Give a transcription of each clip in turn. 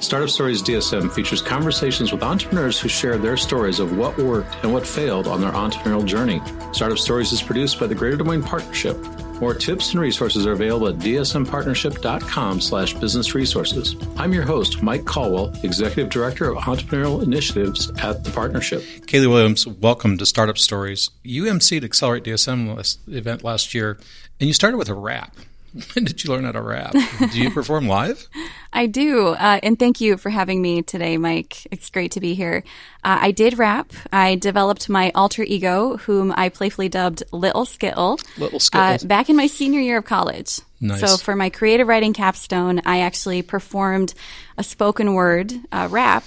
Startup Stories DSM features conversations with entrepreneurs who share their stories of what worked and what failed on their entrepreneurial journey. Startup Stories is produced by the Greater Des Moines Partnership. More tips and resources are available at dsmpartnership.com slash business resources. I'm your host, Mike Colwell, Executive Director of Entrepreneurial Initiatives at the Partnership. Kaylee Williams, welcome to Startup Stories. You emceed Accelerate DSM event last year, and you started with a rap. When did you learn how to rap? Do you perform live? I do. Uh, and thank you for having me today, Mike. It's great to be here. Uh, I did rap. I developed my alter ego, whom I playfully dubbed Little Skittle. Little Skittle. Uh, back in my senior year of college. Nice. So for my creative writing capstone, I actually performed a spoken word uh, rap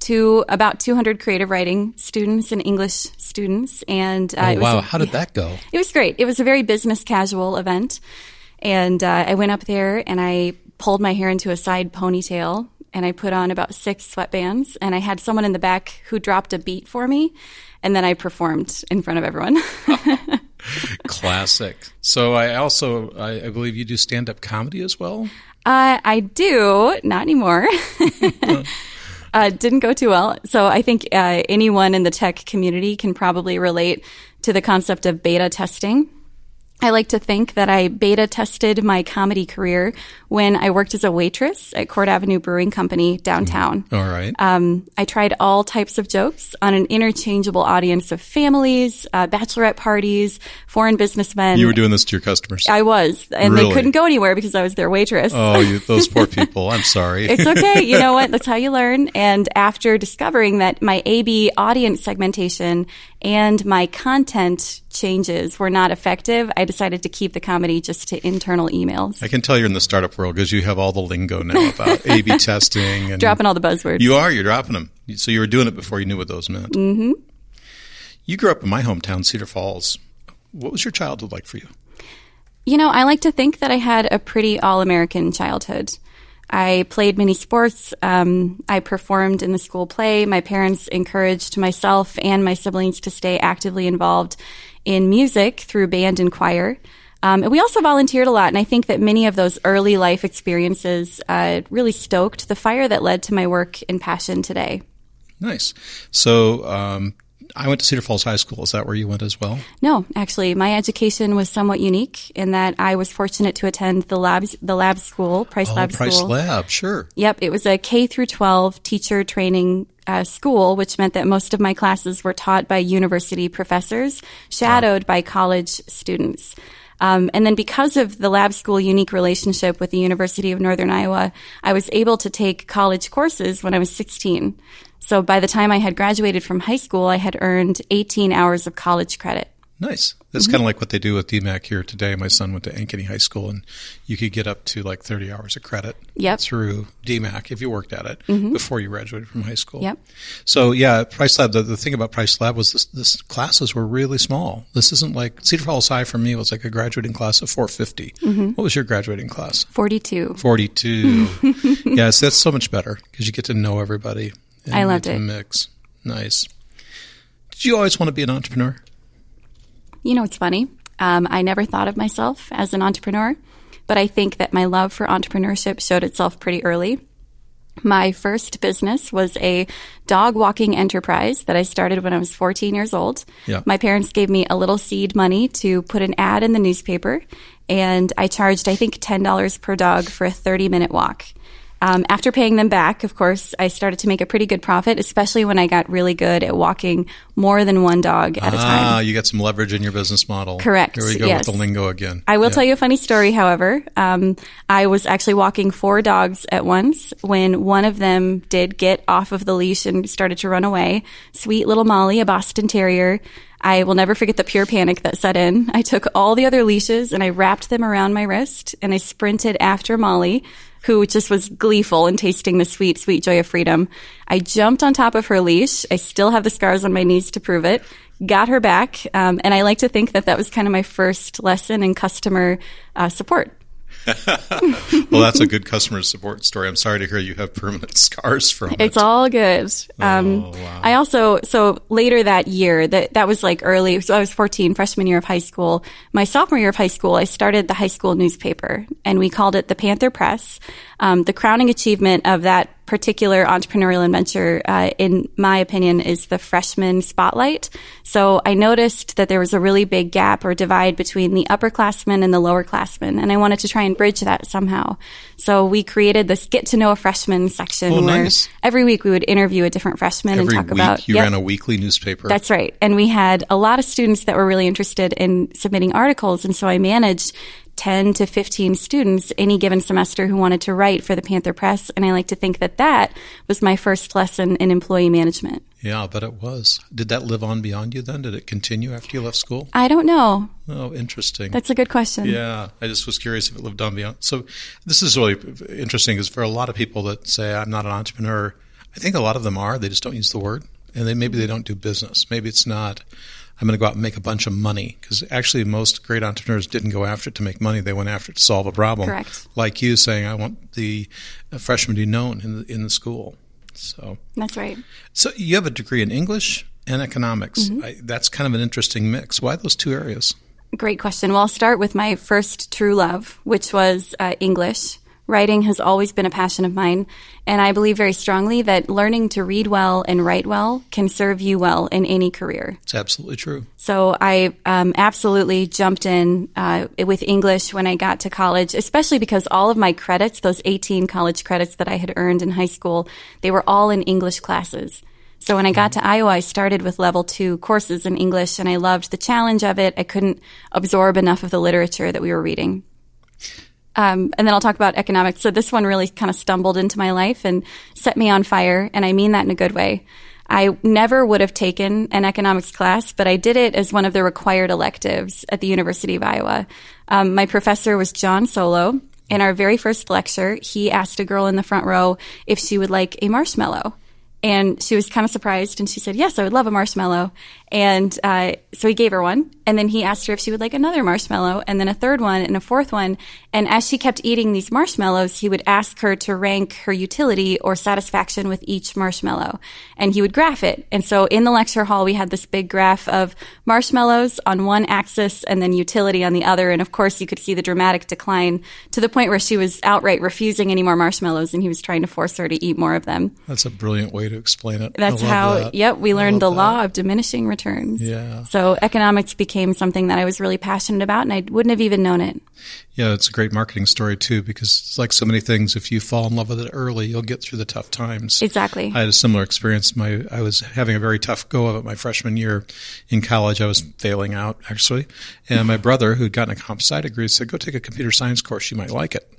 to about 200 creative writing students and English students. And uh, oh, wow, how did that go? It was great. It was a very business casual event. And uh, I went up there and I pulled my hair into a side ponytail and I put on about six sweatbands and I had someone in the back who dropped a beat for me and then I performed in front of everyone. Classic. So I also, I, I believe you do stand up comedy as well? Uh, I do, not anymore. uh, didn't go too well. So I think uh, anyone in the tech community can probably relate to the concept of beta testing. I like to think that I beta tested my comedy career when I worked as a waitress at Court Avenue Brewing Company downtown. All right. Um, I tried all types of jokes on an interchangeable audience of families, uh, bachelorette parties, foreign businessmen. You were doing this to your customers. I was, and really? they couldn't go anywhere because I was their waitress. Oh, you, those poor people. I'm sorry. it's okay. You know what? That's how you learn. And after discovering that my AB audience segmentation and my content changes were not effective, I decided to keep the comedy just to internal emails. I can tell you're in the startup world because you have all the lingo now about A/B testing and dropping all the buzzwords. You are. You're dropping them. So you were doing it before you knew what those meant. Mm-hmm. You grew up in my hometown, Cedar Falls. What was your childhood like for you? You know, I like to think that I had a pretty all-American childhood. I played many sports. Um, I performed in the school play. My parents encouraged myself and my siblings to stay actively involved in music through band and choir. Um, and we also volunteered a lot, and I think that many of those early life experiences uh, really stoked the fire that led to my work and passion today. Nice. So, um, I went to Cedar Falls High School. Is that where you went as well? No, actually, my education was somewhat unique in that I was fortunate to attend the labs, the lab school, Price oh, Lab Price School. Price Lab, sure. Yep, it was a K through 12 teacher training uh, school, which meant that most of my classes were taught by university professors, shadowed wow. by college students. Um, and then because of the lab school unique relationship with the University of Northern Iowa, I was able to take college courses when I was 16. So by the time I had graduated from high school, I had earned 18 hours of college credit. Nice. That's mm-hmm. kind of like what they do with DMACC here today. My son went to Ankeny High School, and you could get up to like 30 hours of credit yep. through DMACC if you worked at it mm-hmm. before you graduated from high school. Yep. So yeah, Price Lab. The, the thing about Price Lab was this, this, classes were really small. This isn't like Cedar Falls High for me was like a graduating class of 450. Mm-hmm. What was your graduating class? 42. 42. yes, that's so much better because you get to know everybody. I loved it. Mix. Nice. Did you always want to be an entrepreneur? You know, it's funny. Um, I never thought of myself as an entrepreneur, but I think that my love for entrepreneurship showed itself pretty early. My first business was a dog walking enterprise that I started when I was 14 years old. Yeah. My parents gave me a little seed money to put an ad in the newspaper, and I charged, I think, $10 per dog for a 30 minute walk. Um, after paying them back, of course, I started to make a pretty good profit, especially when I got really good at walking more than one dog at ah, a time. Ah, you got some leverage in your business model. Correct. Here we go yes. with the lingo again. I will yeah. tell you a funny story, however. Um, I was actually walking four dogs at once when one of them did get off of the leash and started to run away. Sweet little Molly, a Boston Terrier. I will never forget the pure panic that set in. I took all the other leashes and I wrapped them around my wrist and I sprinted after Molly who just was gleeful and tasting the sweet, sweet joy of freedom. I jumped on top of her leash. I still have the scars on my knees to prove it. Got her back. Um, and I like to think that that was kind of my first lesson in customer uh, support. well, that's a good customer support story. I'm sorry to hear you have permanent scars from it. It's all good. Um, oh, wow. I also, so later that year, that, that was like early, so I was 14, freshman year of high school. My sophomore year of high school, I started the high school newspaper and we called it the Panther Press. Um, the crowning achievement of that particular entrepreneurial adventure, uh, in my opinion, is the freshman spotlight. So I noticed that there was a really big gap or divide between the upperclassmen and the lowerclassmen, and I wanted to try and bridge that somehow. So we created this get to know a freshman section Oh, where nice. every week we would interview a different freshman Every and talk week about. you Yep. ran a weekly newspaper. That's right. And we had a lot of students that were really interested in submitting articles. And so I managed 10 to 15 students any given semester who wanted to write for the Panther Press. And I like to think that that was my first lesson in employee management. yeah, but it was. Did that live on beyond you then? Did it continue after you left school? I don't know. Oh, interesting. That's a good question. Yeah, I just was curious if it lived on beyond. So, this is really interesting because for a lot of people that say I'm not an entrepreneur, I think a lot of them are. They just don't use the word, and they maybe they don't do business. Maybe it's not. I'm going to go out and make a bunch of money because actually most great entrepreneurs didn't go after it to make money. They went after it to solve a problem. Correct. Like you saying, I want the freshman to be known in the in the school. So, That's right. so you have a degree in English and economics. I, that's kind of an interesting mix. Why those two areas? Great question. Well, I'll start with my first true love, which was uh, English. Writing has always been a passion of mine, and I believe very strongly that learning to read well and write well can serve you well in any career. It's absolutely true. So I um, absolutely jumped in uh, with English when I got to college, especially because all of my credits, those 18 college credits that I had earned in high school, they were all in English classes. So when I got to Iowa, I started with level two courses in English, and I loved the challenge of it. I couldn't absorb enough of the literature that we were reading. Um, and then I'll talk about economics. So this one really kind of stumbled into my life and set me on fire, and I mean that in a good way. I never would have taken an economics class, but I did it as one of the required electives at the University of Iowa. Um, my professor was John Solow. In our very first lecture, he asked a girl in the front row if she would like a marshmallow. And she was kind of surprised and she said, Yes, I would love a marshmallow. And uh, so he gave her one. And then he asked her if she would like another marshmallow, and then a third one, and a fourth one. And as she kept eating these marshmallows, he would ask her to rank her utility or satisfaction with each marshmallow. And he would graph it. And so in the lecture hall, we had this big graph of marshmallows on one axis and then utility on the other. And of course, you could see the dramatic decline to the point where she was outright refusing any more marshmallows, and he was trying to force her to eat more of them. That's a brilliant way to explain it. That's how, that. yep, we learned the that. law of diminishing returns. Yeah. So economics became something that I was really passionate about, and I wouldn't have even known it. Yeah, it's a great marketing story too because it's like so many things. If you fall in love with it early, you'll get through the tough times. Exactly. I had a similar experience. My I was having a very tough go of it my freshman year in college. I was failing out actually, and my brother, who'd gotten a comp sci degree, said, "Go take a computer science course. You might like it."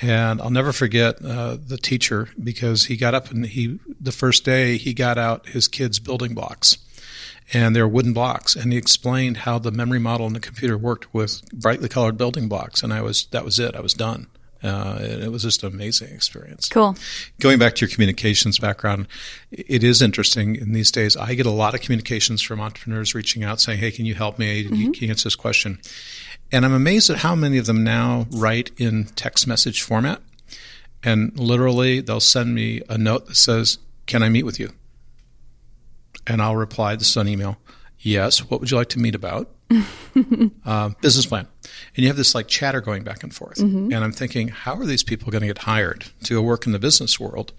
And I'll never forget uh, the teacher because he got up and he the first day he got out his kids' building blocks and they're wooden blocks and he explained how the memory model in the computer worked with brightly colored building blocks and i was that was it. I was done. Uh, it was just an amazing experience. Cool. going back to your communications background it is interesting in these days i get a lot of communications from entrepreneurs reaching out saying hey can you help me? Can you answer this question? And i'm amazed at how many of them now write in text message format and literally they'll send me a note that says can i meet with you and I'll reply this is an email. Yes. What would you like to meet about? uh, business plan. And you have this like chatter going back and forth. And I'm thinking, how are these people going to get hired to go work in the business world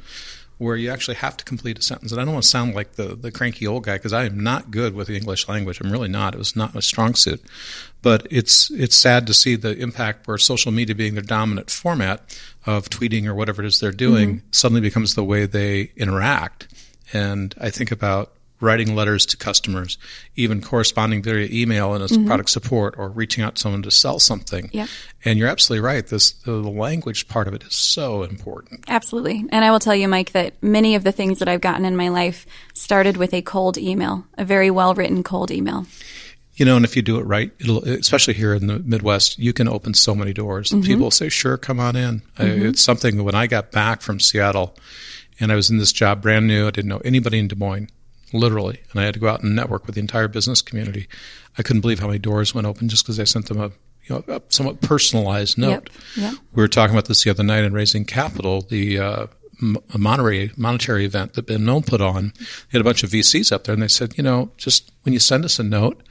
where you actually have to complete a sentence? And I don't want to sound like the, the cranky old guy because I am not good with the English language. I'm really not. It was not my strong suit. But it's it's sad to see the impact where social media being their dominant format of tweeting or whatever it is they're doing suddenly becomes the way they interact. And I think about writing letters to customers, even corresponding via email and as mm-hmm. product support or reaching out to someone to sell something. Yep. And you're absolutely right. This the, language part of it is so important. Absolutely. And I will tell you, Mike, that many of the things that I've gotten in my life started with a cold email, a very well written cold email. You know, and if you do it right, it'll, especially here in the Midwest, you can open so many doors. Mm-hmm. People say, sure, come on in. I, mm-hmm. it's something when I got back from Seattle and I was in this job brand new, I didn't know anybody in Des Moines, literally, and I had to go out and network with the entire business community. I couldn't believe how many doors went open just because I sent them a, you know, a somewhat personalized note. Yep. We were talking about this the other night in Raising Capital, the uh, monetary monetary event that Ben Nolan put on. They had a bunch of VCs up there, and they said, you know, just when you send us a note,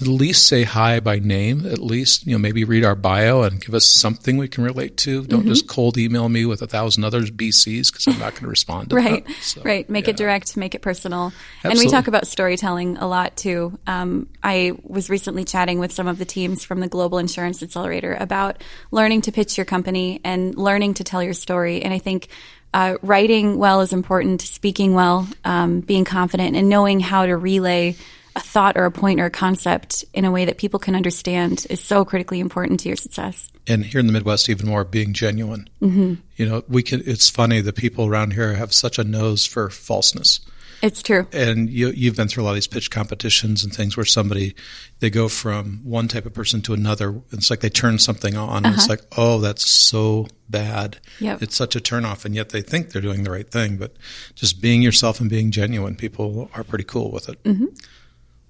at least say hi by name. At least you know maybe read our bio and give us something we can relate to. Don't mm-hmm. just cold email me with a thousand others VCs because I'm not going to respond. to Right, that. So, right. Make yeah. it direct. Make it personal. Absolutely. And we talk about storytelling a lot too. Um, I was recently chatting with some of the teams from the Global Insurance Accelerator about learning to pitch your company and learning to tell your story. And I think uh, writing well is important, speaking well, um, being confident, and knowing how to relay a thought or a point or a concept in a way that people can understand is so critically important to your success. And here in the Midwest, even more, being genuine. Mm-hmm. You know, we can. It's funny the people around here have such a nose for falseness. It's true. And you, you've been through a lot of these pitch competitions and things where somebody, they go from one type of person to another. It's like they turn something on. Uh-huh. And it's like, oh, that's so bad. Yep. It's such a turnoff. And yet they think they're doing the right thing. But just being yourself and being genuine, people are pretty cool with it. Mm-hmm.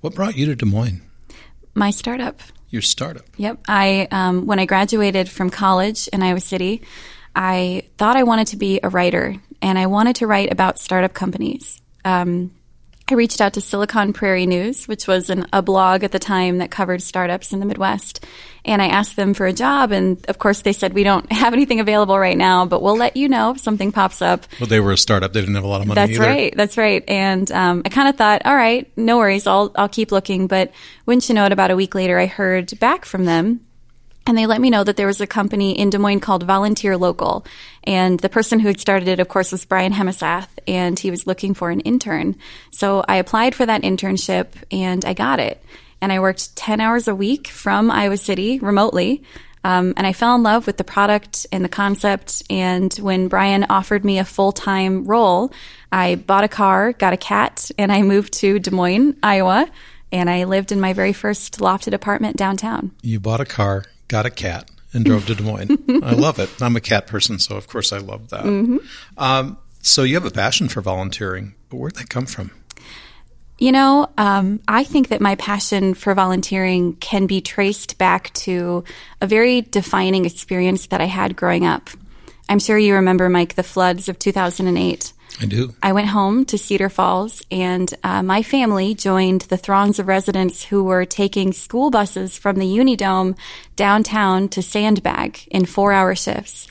What brought you to Des Moines? My startup. Your startup. Yep. I, um, when I graduated from college in Iowa City, I thought I wanted to be a writer and I wanted to write about startup companies um, I reached out to Silicon Prairie News, which was an, a blog at the time that covered startups in the Midwest. And I asked them for a job. And of course, they said, We don't have anything available right now, but we'll let you know if something pops up. Well, they were a startup. They didn't have a lot of money That's either. right. That's right. And um, I kind of thought, All right, no worries. I'll, I'll keep looking. But wouldn't you know it, about a week later, I heard back from them and they let me know that there was a company in Des Moines called Volunteer Local. And the person who had started it, of course, was Brian Hemesath, and he was looking for an intern. So I applied for that internship and I got it. And I worked 10 hours a week from Iowa City remotely. Um, and I fell in love with the product and the concept. And when Brian offered me a full time role, I bought a car, got a cat, and I moved to Des Moines, Iowa. And I lived in my very first lofted apartment downtown. You bought a car, got a cat and drove to Des Moines. I love it. I'm a cat person, so of course I love that. Mm-hmm. Um, so you have a passion for volunteering. Where'd that come from? You know, um, I think that my passion for volunteering can be traced back to a very defining experience that I had growing up. I'm sure you remember, Mike, the floods of 2008. I do. I went home to Cedar Falls, and uh, my family joined the throngs of residents who were taking school buses from the Unidome downtown to Sandbag in four hour shifts.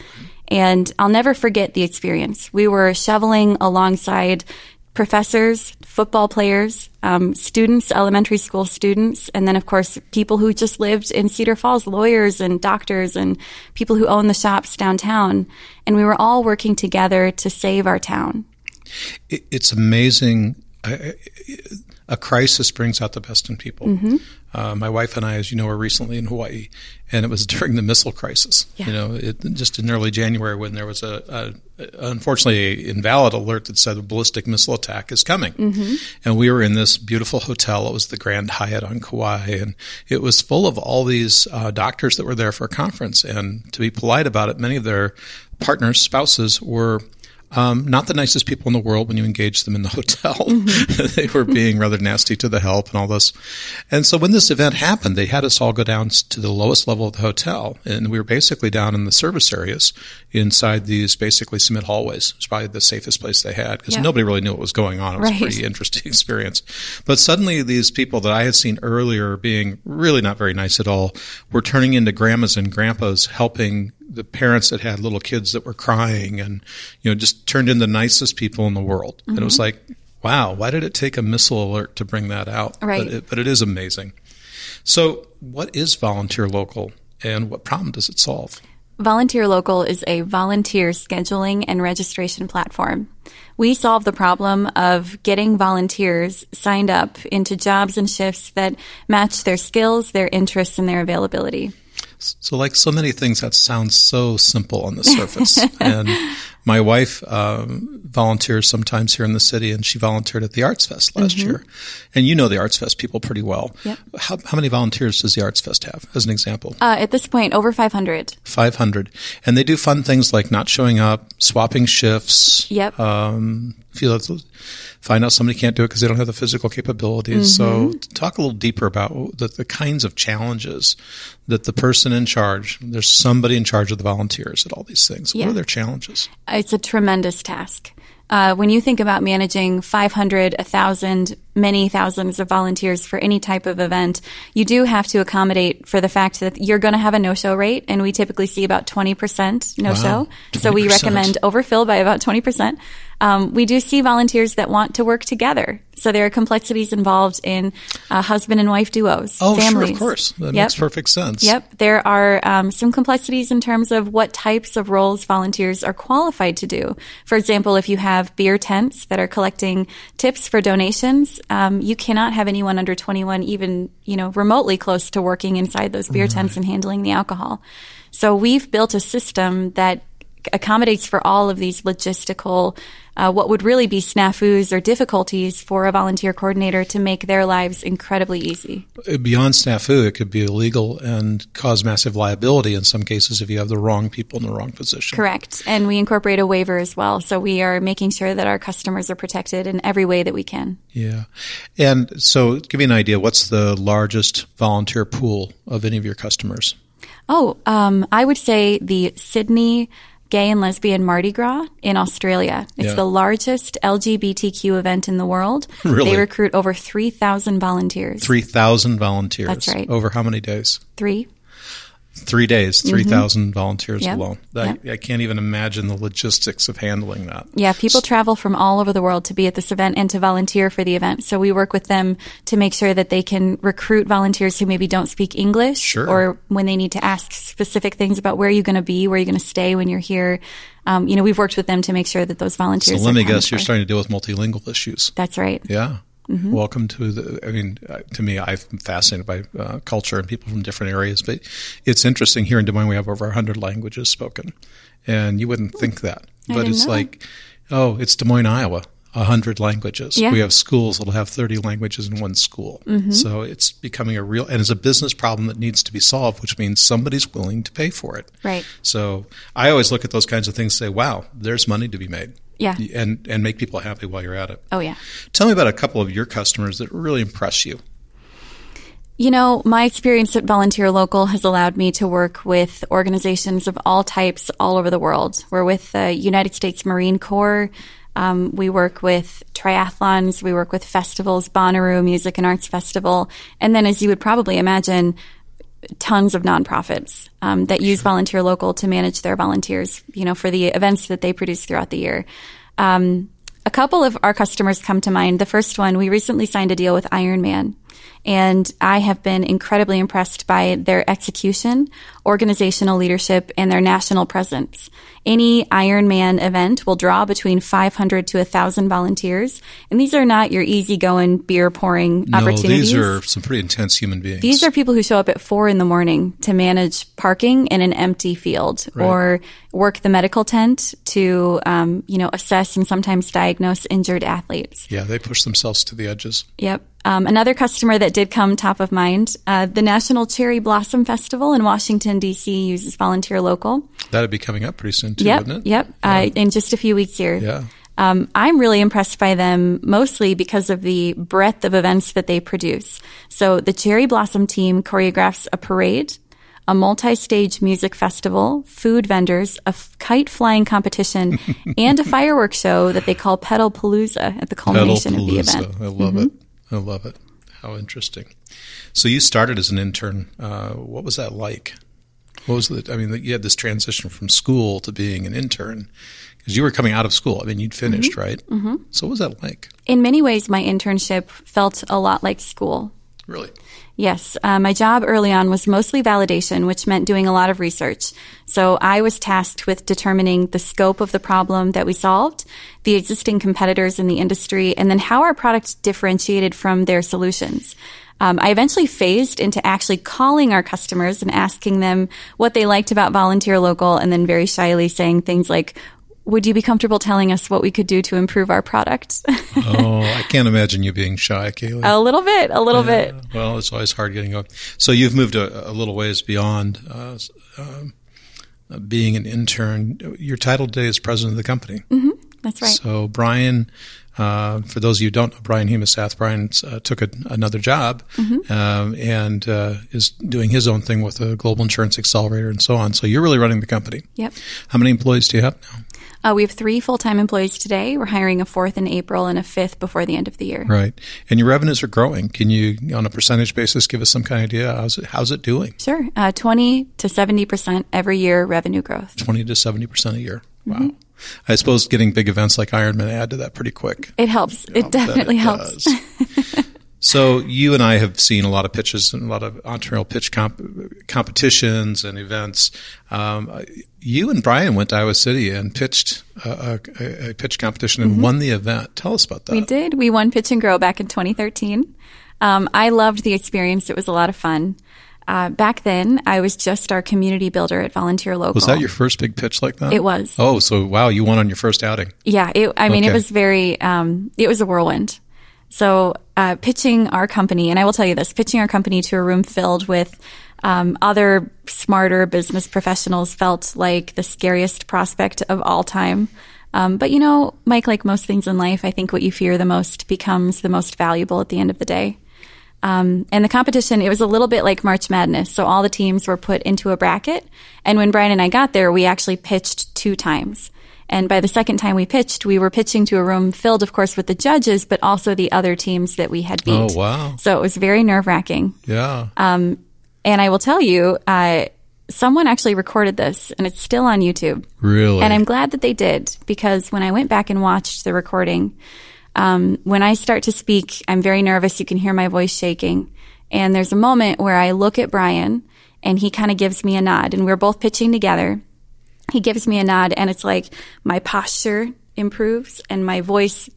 And I'll never forget the experience. We were shoveling alongside professors, football players, um, students, elementary school students, and then, of course, people who just lived in Cedar Falls, lawyers and doctors and people who own the shops downtown. And we were all working together to save our town. It's amazing. A crisis brings out the best in people. Mm-hmm. Uh, my wife and I, as you know, were recently in Hawaii, and it was during the missile crisis. Yeah. You know, it, just in early January when there was a, a unfortunately invalid alert that said a ballistic missile attack is coming, mm-hmm. and we were in this beautiful hotel. It was the Grand Hyatt on Kauai, and it was full of all these uh, doctors that were there for a conference. And to be polite about it, many of their partners, spouses, were um, not the nicest people in the world when you engage them in the hotel. Mm-hmm. they were being rather nasty to the help and all this. And so when this event happened, they had us all go down to the lowest level of the hotel. And we were basically down in the service areas inside these basically cement hallways. It's probably the safest place they had because yeah. nobody really knew what was going on. It was right. a pretty interesting experience. But suddenly these people that I had seen earlier being really not very nice at all were turning into grandmas and grandpas helping the parents that had little kids that were crying and you know just turned in the nicest people in the world mm-hmm. and it was like wow why did it take a missile alert to bring that out right but it, but it is amazing so what is volunteer local and what problem does it solve Volunteer Local is a volunteer scheduling and registration platform. We solve the problem of getting volunteers signed up into jobs and shifts that match their skills, their interests, and their availability. So, like so many things, that sounds so simple on the surface. and my wife um, volunteers sometimes here in the city, and she volunteered at the Arts Fest last mm-hmm. year. And you know the Arts Fest people pretty well. Yep. How, how many volunteers does the Arts Fest have, as an example? Uh, at this point, over 500. 500. And they do fun things like not showing up, swapping shifts. Yep. Um, feel find out somebody can't do it because they don't have the physical capabilities. Mm-hmm. So talk a little deeper about the, the kinds of challenges that the person in charge, there's somebody in charge of the volunteers at all these things. Yeah. What are their challenges? It's a tremendous task. Uh, when you think about managing 500, 1,000, many thousands of volunteers for any type of event, you do have to accommodate for the fact that you're going to have a no-show rate, and we typically see about 20% no-show. Wow, So we recommend overfill by about 20%. Um, we do see volunteers that want to work together. So there are complexities involved in uh, husband and wife duos, Oh, families. sure, of course. That Yep. makes perfect sense. Yep. There are um, some complexities in terms of what types of roles volunteers are qualified to do. For example, if you have beer tents that are collecting tips for donations, um, you cannot have anyone under 21 even, you know, remotely close to working inside those beer tents and handling the alcohol. So we've built a system that accommodates for all of these logistical, uh, what would really be snafus or difficulties for a volunteer coordinator to make their lives incredibly easy. Beyond snafu, it could be illegal and cause massive liability in some cases if you have the wrong people in the wrong position. Correct. And we incorporate a waiver as well. So we are making sure that our customers are protected in every way that we can. Yeah. And so give me an idea. What's the largest volunteer pool of any of your customers? Oh, um, I would say the Sydney Gay and Lesbian Mardi Gras in Australia. It's Yeah. the largest LGBTQ event in the world. Really? They recruit over 3,000 volunteers. 3,000 volunteers. That's right. Over how many days? Three. Three days, 3,000 volunteers Mm-hmm. Yep. alone. I, I can't even imagine the logistics of handling that. Yeah, people travel from all over the world to be at this event and to volunteer for the event. So we work with them to make sure that they can recruit volunteers who maybe don't speak English Sure. or when they need to ask specific things about where you're going to be, where you're going to stay when you're here. Um, you know, we've worked with them to make sure that those volunteers. So let me guess, you're starting to deal with multilingual issues. That's right. Yeah. Mm-hmm. Welcome to the. I mean, uh, to me, I'm fascinated by uh, culture and people from different areas. But it's interesting here in Des Moines, we have over 100 languages spoken, and you wouldn't think that. But it's know. like, oh, it's Des Moines, Iowa. 100 languages. Yeah. We have schools that'll have 30 languages in one school. Mm-hmm. So it's becoming a real, and it's a business problem that needs to be solved, which means somebody's willing to pay for it. Right. So I always look at those kinds of things and say, wow, there's money to be made. Yeah. And, and make people happy while you're at it. Oh yeah. Tell me about a couple of your customers that really impress you. You know, my experience at Volunteer Local has allowed me to work with organizations of all types all over the world. We're with the United States Marine Corps. Um, we work with triathlons. We work with festivals, Bonnaroo Music and Arts Festival. And then, as you would probably imagine, tons of nonprofits um, that use Volunteer Local to manage their volunteers, you know, for the events that they produce throughout the year. Um, a couple of our customers come to mind. The first one, we recently signed a deal with Ironman. And I have been incredibly impressed by their execution, organizational leadership, and their national presence. Any Ironman event will draw between 500 to 1,000 volunteers. And these are not your easygoing beer pouring No, opportunities. these are some pretty intense human beings. These are people who show up at four in the morning to manage parking in an empty field or work the medical tent to, um, you know, assess and sometimes diagnose injured athletes. yeah, they push themselves to the edges. Yep. Um, another customer that did come top of mind, uh, the National Cherry Blossom Festival in Washington, D.C. uses Volunteer Local. That'd be coming up pretty soon too, Yep. wouldn't it? Yep. Uh, in just a few weeks here. Yeah. Um, I'm really impressed by them mostly because of the breadth of events that they produce. So the Cherry Blossom team choreographs a parade, a multi-stage music festival, food vendors, a f- kite flying competition, and a fireworks show that they call Petal Palooza at the culmination of the event. I love it. I love it. How interesting. So you started as an intern. Uh, what was that like? What was the? I mean, you had this transition from school to being an intern because you were coming out of school. I mean, you'd finished, Mm-hmm. right? Mm-hmm. So what was that like? In many ways, my internship felt a lot like school. Really? Yes, uh, my job early on was mostly validation, which meant doing a lot of research. So I was tasked with determining the scope of the problem that we solved, the existing competitors in the industry, and then how our product differentiated from their solutions. Um, I eventually phased into actually calling our customers and asking them what they liked about Volunteer Local, and then very shyly saying things like, would you be comfortable telling us what we could do to improve our product? Oh, I can't imagine you being shy, Kaylee. a little bit, a little bit. Well, it's always hard getting going. So you've moved a, a little ways beyond uh, um, uh, being an intern. Your title today is president of the company. Mm-hmm. That's right. So Brian, uh, for those of you who don't know Brian Hemesath, Brian uh, took a, another job Mm-hmm. um, and uh, is doing his own thing with a Global Insurance Accelerator and so on. So you're really running the company. Yep. How many employees do you have now? Uh, we have three full time employees today. We're hiring a fourth in April and a fifth before the end of the year. Right. And your revenues are growing. Can you, on a percentage basis, give us some kind of idea? How's it, how's it doing? Sure. Uh, 20 to 70% every year revenue growth. 20 to 70% a year. Wow. Mm-hmm. I suppose getting big events like Ironman add to that pretty quick. It helps. I'll it definitely it helps. so you and I have seen a lot of pitches and a lot of entrepreneurial pitch comp- competitions and events. Um, you and Brian went to Iowa City and pitched a, a, a pitch competition and won the event. Tell us about that. Mm-hmm. We did. We won Pitch and Grow back in 2013. Um, I loved the experience. It was a lot of fun. Uh, back then, I was just our community builder at Volunteer Local. Was that your first big pitch like that? It was. Oh, so wow, you won on your first outing. Yeah, it, I mean, it was very, um, it was a whirlwind. So, uh, pitching our company, and I will tell you this, pitching our company to a room filled with um, other smarter business professionals felt like the scariest prospect of all time. Um, but you know, Mike, like most things in life, I think what you fear the most becomes the most valuable at the end of the day. Um, and the competition, it was a little bit like March Madness. So all the teams were put into a bracket. And when Brian and I got there, we actually pitched two times. And by the second time we pitched, we were pitching to a room filled, of course, with the judges, but also the other teams that we had beat. Oh, wow. So it was very nerve wracking. Yeah. And I will tell you, uh, someone actually recorded this and it's still on YouTube. really? And I'm glad that they did because when I went back and watched the recording, um, when I start to speak, I'm very nervous. You can hear my voice shaking. And there's a moment where I look at Brian and he kind of gives me a nod and we're both pitching together. He gives me a nod and it's like my posture improves and my voice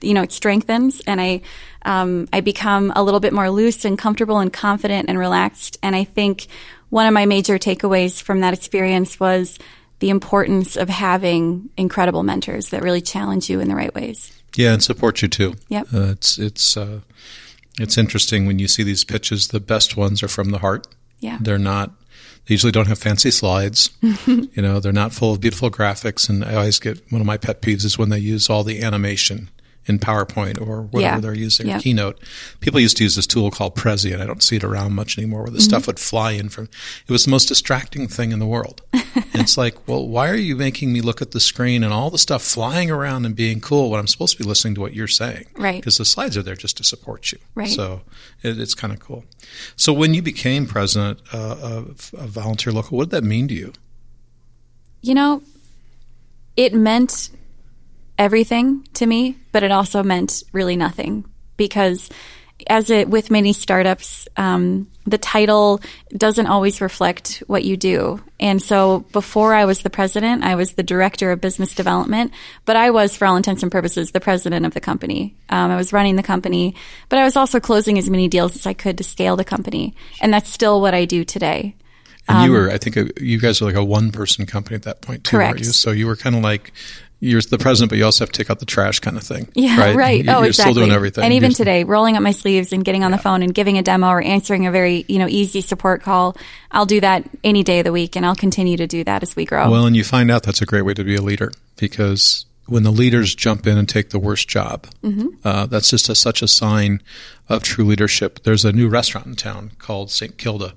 you know, it strengthens and I, um, I become a little bit more loose and comfortable and confident and relaxed. And I think one of my major takeaways from that experience was the importance of having incredible mentors that really challenge you in the right ways. Yeah, and support you too. Yep. Uh, it's it's uh, it's interesting when you see these pitches. The best ones are from the heart. Yeah. They're not. They usually don't have fancy slides. you know, they're not full of beautiful graphics. And I always get one of my pet peeves is when they use all the animation in PowerPoint or whatever Yeah. they're using, Yeah. Keynote. People used to use this tool called Prezi, and I don't see it around much anymore, where the stuff would fly in from. It was the most distracting thing in the world. it's like, well, why are you making me look at the screen and all the stuff flying around and being cool when I'm supposed to be listening to what you're saying? Right. Because the slides are there just to support you. Right. So it, it's kind of cool. So when you became president uh, of, of Volunteer Local, what did that mean to you? You know, it meant everything to me, but it also meant really nothing because as it with many startups, um, the title doesn't always reflect what you do. And so before I was the president, I was the director of business development, but I was, for all intents and purposes, the president of the company. Um, I was running the company, but I was also closing as many deals as I could to scale the company. And that's still what I do today. And you were, I think, a, you guys were like a one person company at that point, too, weren't Um, Correct. you? So you were kind of like, you're the president, but you also have to take out the trash kind of thing. Yeah, right. right. You- Oh, you're exactly. still doing everything. And even You're- today, rolling up my sleeves and getting on the phone and giving a demo or answering a very, you know, easy support call. I'll do that any day of the week and I'll continue to do that as we grow. Well, and you find out that's a great way to be a leader because when the leaders jump in and take the worst job, Mm-hmm. uh, that's just a, such a sign of true leadership. There's a new restaurant in town called St. Kilda,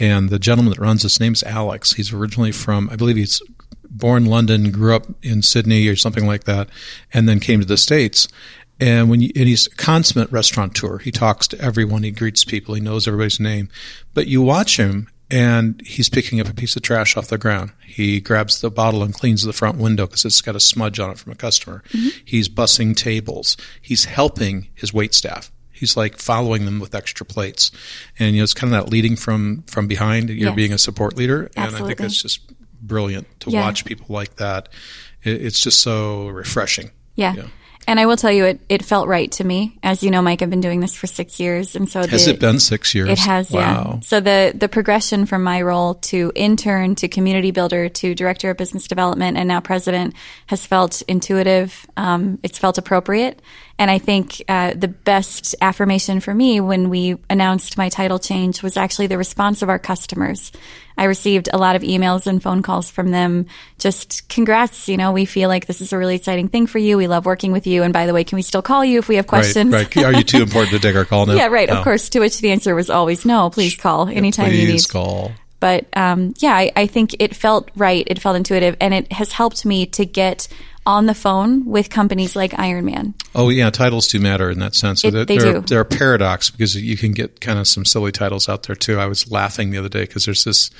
and the gentleman that runs this name's Alex. He's originally from, I believe he's born in London, grew up in Sydney or something like that, and then came to the States. And when you, and he's a consummate restaurateur. He talks to everyone. He greets people. He knows everybody's name. But you watch him and he's picking up a piece of trash off the ground. He grabs the bottle and cleans the front window because it's got a smudge on it from a customer. Mm-hmm. He's bussing tables. He's helping his wait staff. He's like following them with extra plates, and you know it's kind of that leading from from behind. You're Yes. being a support leader, and I think that's just brilliant to Yeah. watch people like that. It, it's just so refreshing. yeah. yeah. And I will tell you, it, it felt right to me. As you know, Mike, I've been doing this for six years. And so Has the, it been six years? It has, wow. yeah. So the the progression from my role to intern to community builder to director of business development and now president has felt intuitive. Um, it's felt appropriate, and I think uh, the best affirmation for me when we announced my title change was actually the response of our customers. I received a lot of emails and phone calls from them. Just congrats. You know, we feel like this is a really exciting thing for you. We love working with you. And by the way, can we still call you if we have questions? Right. right. Are you too important to take our call now? yeah, right. No. Of course. To which the answer was always no. Please call anytime yeah, please you need. Please call. But um, yeah, I, I think it felt right. It felt intuitive, and it has helped me to get on the phone with companies like Ironman. Oh yeah, titles do matter in that sense. It, they're, they they're, do. They're a paradox because you can get kind of some silly titles out there too. I was laughing the other day because there's this.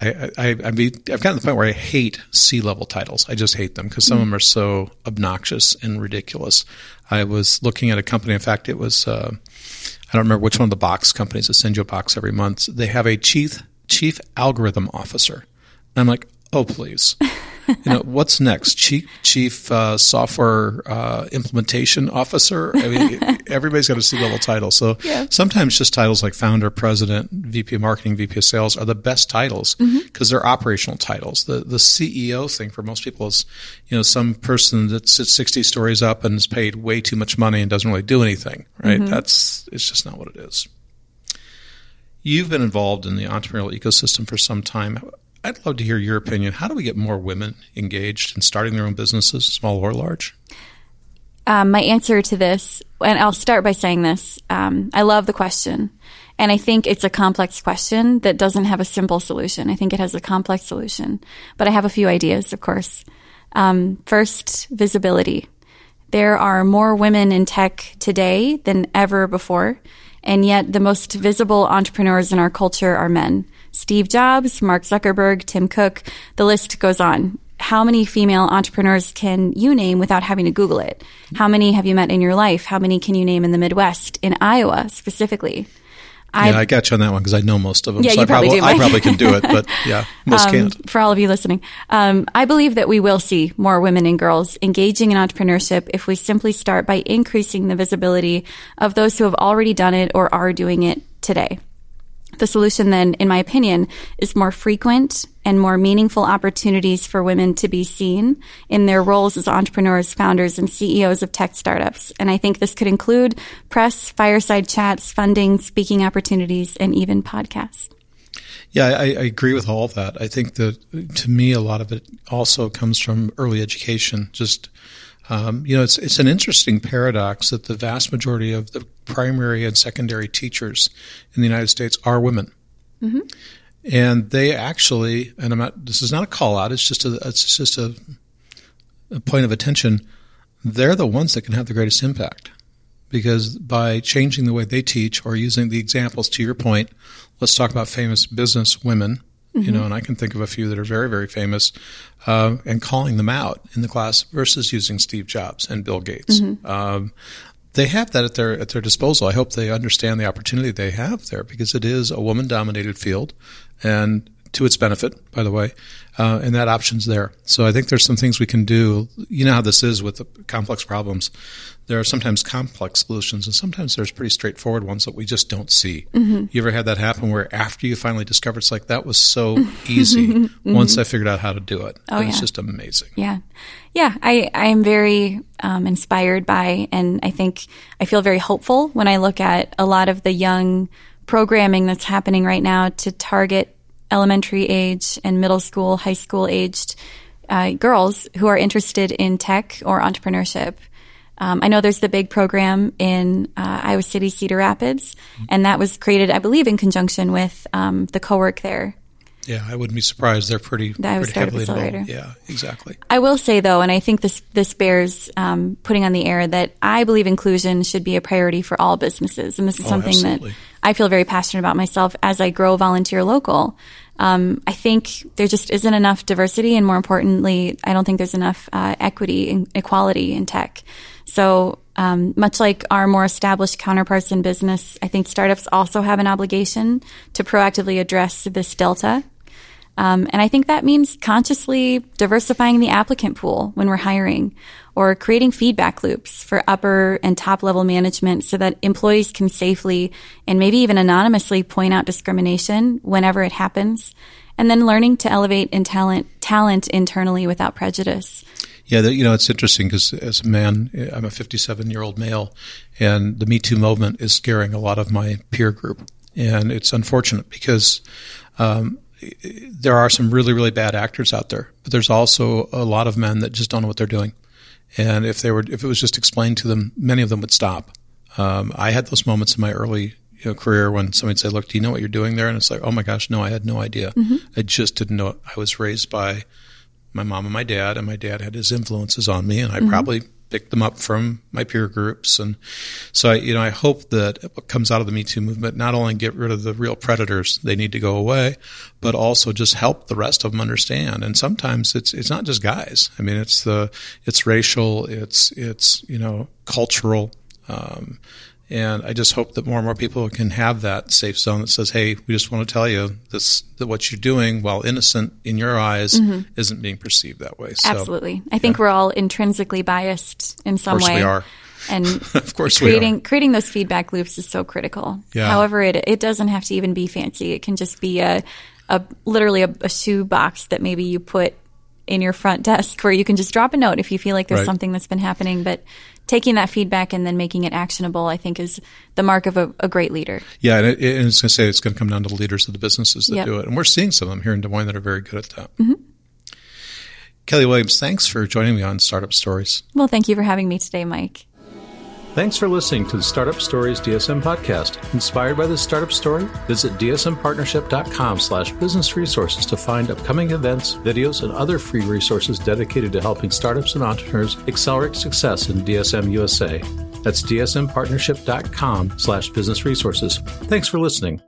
I, I, I mean, I've gotten to the point where I hate C level titles. I just hate them because some mm. of them are so obnoxious and ridiculous. I was looking at a company. In fact, it was, uh, I don't remember which one of the box companies that send you a box every month. They have a chief, chief algorithm officer. And I'm like, oh, please. you know, what's next? Chief Chief uh, Software uh, Implementation Officer. I mean, everybody's got a C level title. So yeah. sometimes just titles like Founder, President, VP of Marketing, VP of Sales are the best titles because mm-hmm. they're operational titles. The the CEO thing for most people is, you know, some person that sits sixty stories up and is paid way too much money and doesn't really do anything. Right? Mm-hmm. That's it's just not what it is. You've been involved in the entrepreneurial ecosystem for some time. I'd love to hear your opinion. How do we get more women engaged in starting their own businesses, small or large? Um, my answer to this, and I'll start by saying this um, I love the question. And I think it's a complex question that doesn't have a simple solution. I think it has a complex solution. But I have a few ideas, of course. Um, first, visibility. There are more women in tech today than ever before. And yet, the most visible entrepreneurs in our culture are men. Steve Jobs, Mark Zuckerberg, Tim Cook, the list goes on. How many female entrepreneurs can you name without having to Google it? How many have you met in your life? How many can you name in the Midwest, in Iowa specifically? I, yeah, I got you on that one because I know most of them. Yeah, so you I probably, probably, do. I probably can do it, but yeah, most um, can't. For all of you listening, um, I believe that we will see more women and girls engaging in entrepreneurship if we simply start by increasing the visibility of those who have already done it or are doing it today. The solution then, in my opinion, is more frequent and more meaningful opportunities for women to be seen in their roles as entrepreneurs, founders, and CEOs of tech startups. And I think this could include press, fireside chats, funding, speaking opportunities, and even podcasts. Yeah, I, I, agree with all of that. I think that to me, a lot of it also comes from early education. Just um, you know, it's it's an interesting paradox that the vast majority of the primary and secondary teachers in the United States are women, mm-hmm. and they actually, and I'm not. This is not a call out. It's just a. It's just a, a point of attention. They're the ones that can have the greatest impact because by changing the way they teach or using the examples. To your point, let's talk about famous business women Mm-hmm. You know, and I can think of a few that are very, very famous, uh, and calling them out in the class versus using Steve Jobs and Bill Gates. Mm-hmm. Um, they have that at their at their disposal. I hope they understand the opportunity they have there because it is a woman dominated field, and to its benefit, by the way, uh, and that option's there. So I think there's some things we can do. You know how this is with the complex problems. There are sometimes complex solutions, and sometimes there's pretty straightforward ones that we just don't see. Mm-hmm. You ever had that happen where after you finally discover it's like that was so easy mm-hmm. once I figured out how to do it. Oh, yeah. was just amazing. Yeah, yeah. I I am very um, inspired by, and I think I feel very hopeful when I look at a lot of the young programming that's happening right now to target elementary age and middle school, high school aged uh, girls who are interested in tech or entrepreneurship. Um, I know there's the big program in uh, Iowa City, Cedar Rapids, and that was created, I believe, in conjunction with um, the co-work there. Yeah, I wouldn't be surprised. They're pretty, pretty heavily involved. Yeah, exactly. I will say though, and I think this this bears um, putting on the air that I believe inclusion should be a priority for all businesses, and this is oh, something absolutely. that I feel very passionate about myself as I grow volunteer local. Um, I think there just isn't enough diversity, and more importantly, I don't think there's enough uh, equity and equality in tech. So, um, much like our more established counterparts in business, I think startups also have an obligation to proactively address this delta. Um, and I think that means consciously diversifying the applicant pool when we're hiring or creating feedback loops for upper and top level management so that employees can safely and maybe even anonymously point out discrimination whenever it happens. And then learning to elevate in talent, talent internally without prejudice. Yeah, you know, it's interesting because as a man, I'm a 57 year old male, and the Me Too movement is scaring a lot of my peer group. And it's unfortunate because um, there are some really, really bad actors out there, but there's also a lot of men that just don't know what they're doing. And if they were, if it was just explained to them, many of them would stop. Um, I had those moments in my early you know, career when somebody'd say, "Look, do you know what you're doing there?" And it's like, "Oh my gosh, no, I had no idea. Mm-hmm. I just didn't know." It. I was raised by my mom and my dad, and my dad had his influences on me, and I mm-hmm. probably picked them up from my peer groups. And so, I, you know, I hope that what comes out of the Me Too movement not only get rid of the real predators, they need to go away, but also just help the rest of them understand. And sometimes it's it's not just guys. I mean, it's the it's racial, it's it's you know cultural. Um, and I just hope that more and more people can have that safe zone that says, "Hey, we just want to tell you this that what you're doing, while innocent in your eyes, mm-hmm. isn't being perceived that way." So, Absolutely, I think yeah. we're all intrinsically biased in some way. Of course way. we are. And of course, creating creating those feedback loops is so critical. Yeah. However, it it doesn't have to even be fancy. It can just be a a literally a, a shoe box that maybe you put in your front desk where you can just drop a note if you feel like there's right. something that's been happening. But taking that feedback and then making it actionable, I think, is the mark of a, a great leader. Yeah, and, it, and it's going to say it's going to come down to the leaders of the businesses that yep. do it, and we're seeing some of them here in Des Moines that are very good at that. Mm-hmm. Kelly Williams, thanks for joining me on Startup Stories. Well, thank you for having me today, Mike. Thanks for listening to the Startup Stories DSM podcast. Inspired by this startup story? Visit dsmpartnership.com slash business resources to find upcoming events, videos, and other free resources dedicated to helping startups and entrepreneurs accelerate success in DSM USA. That's dsmpartnership.com slash business resources. Thanks for listening.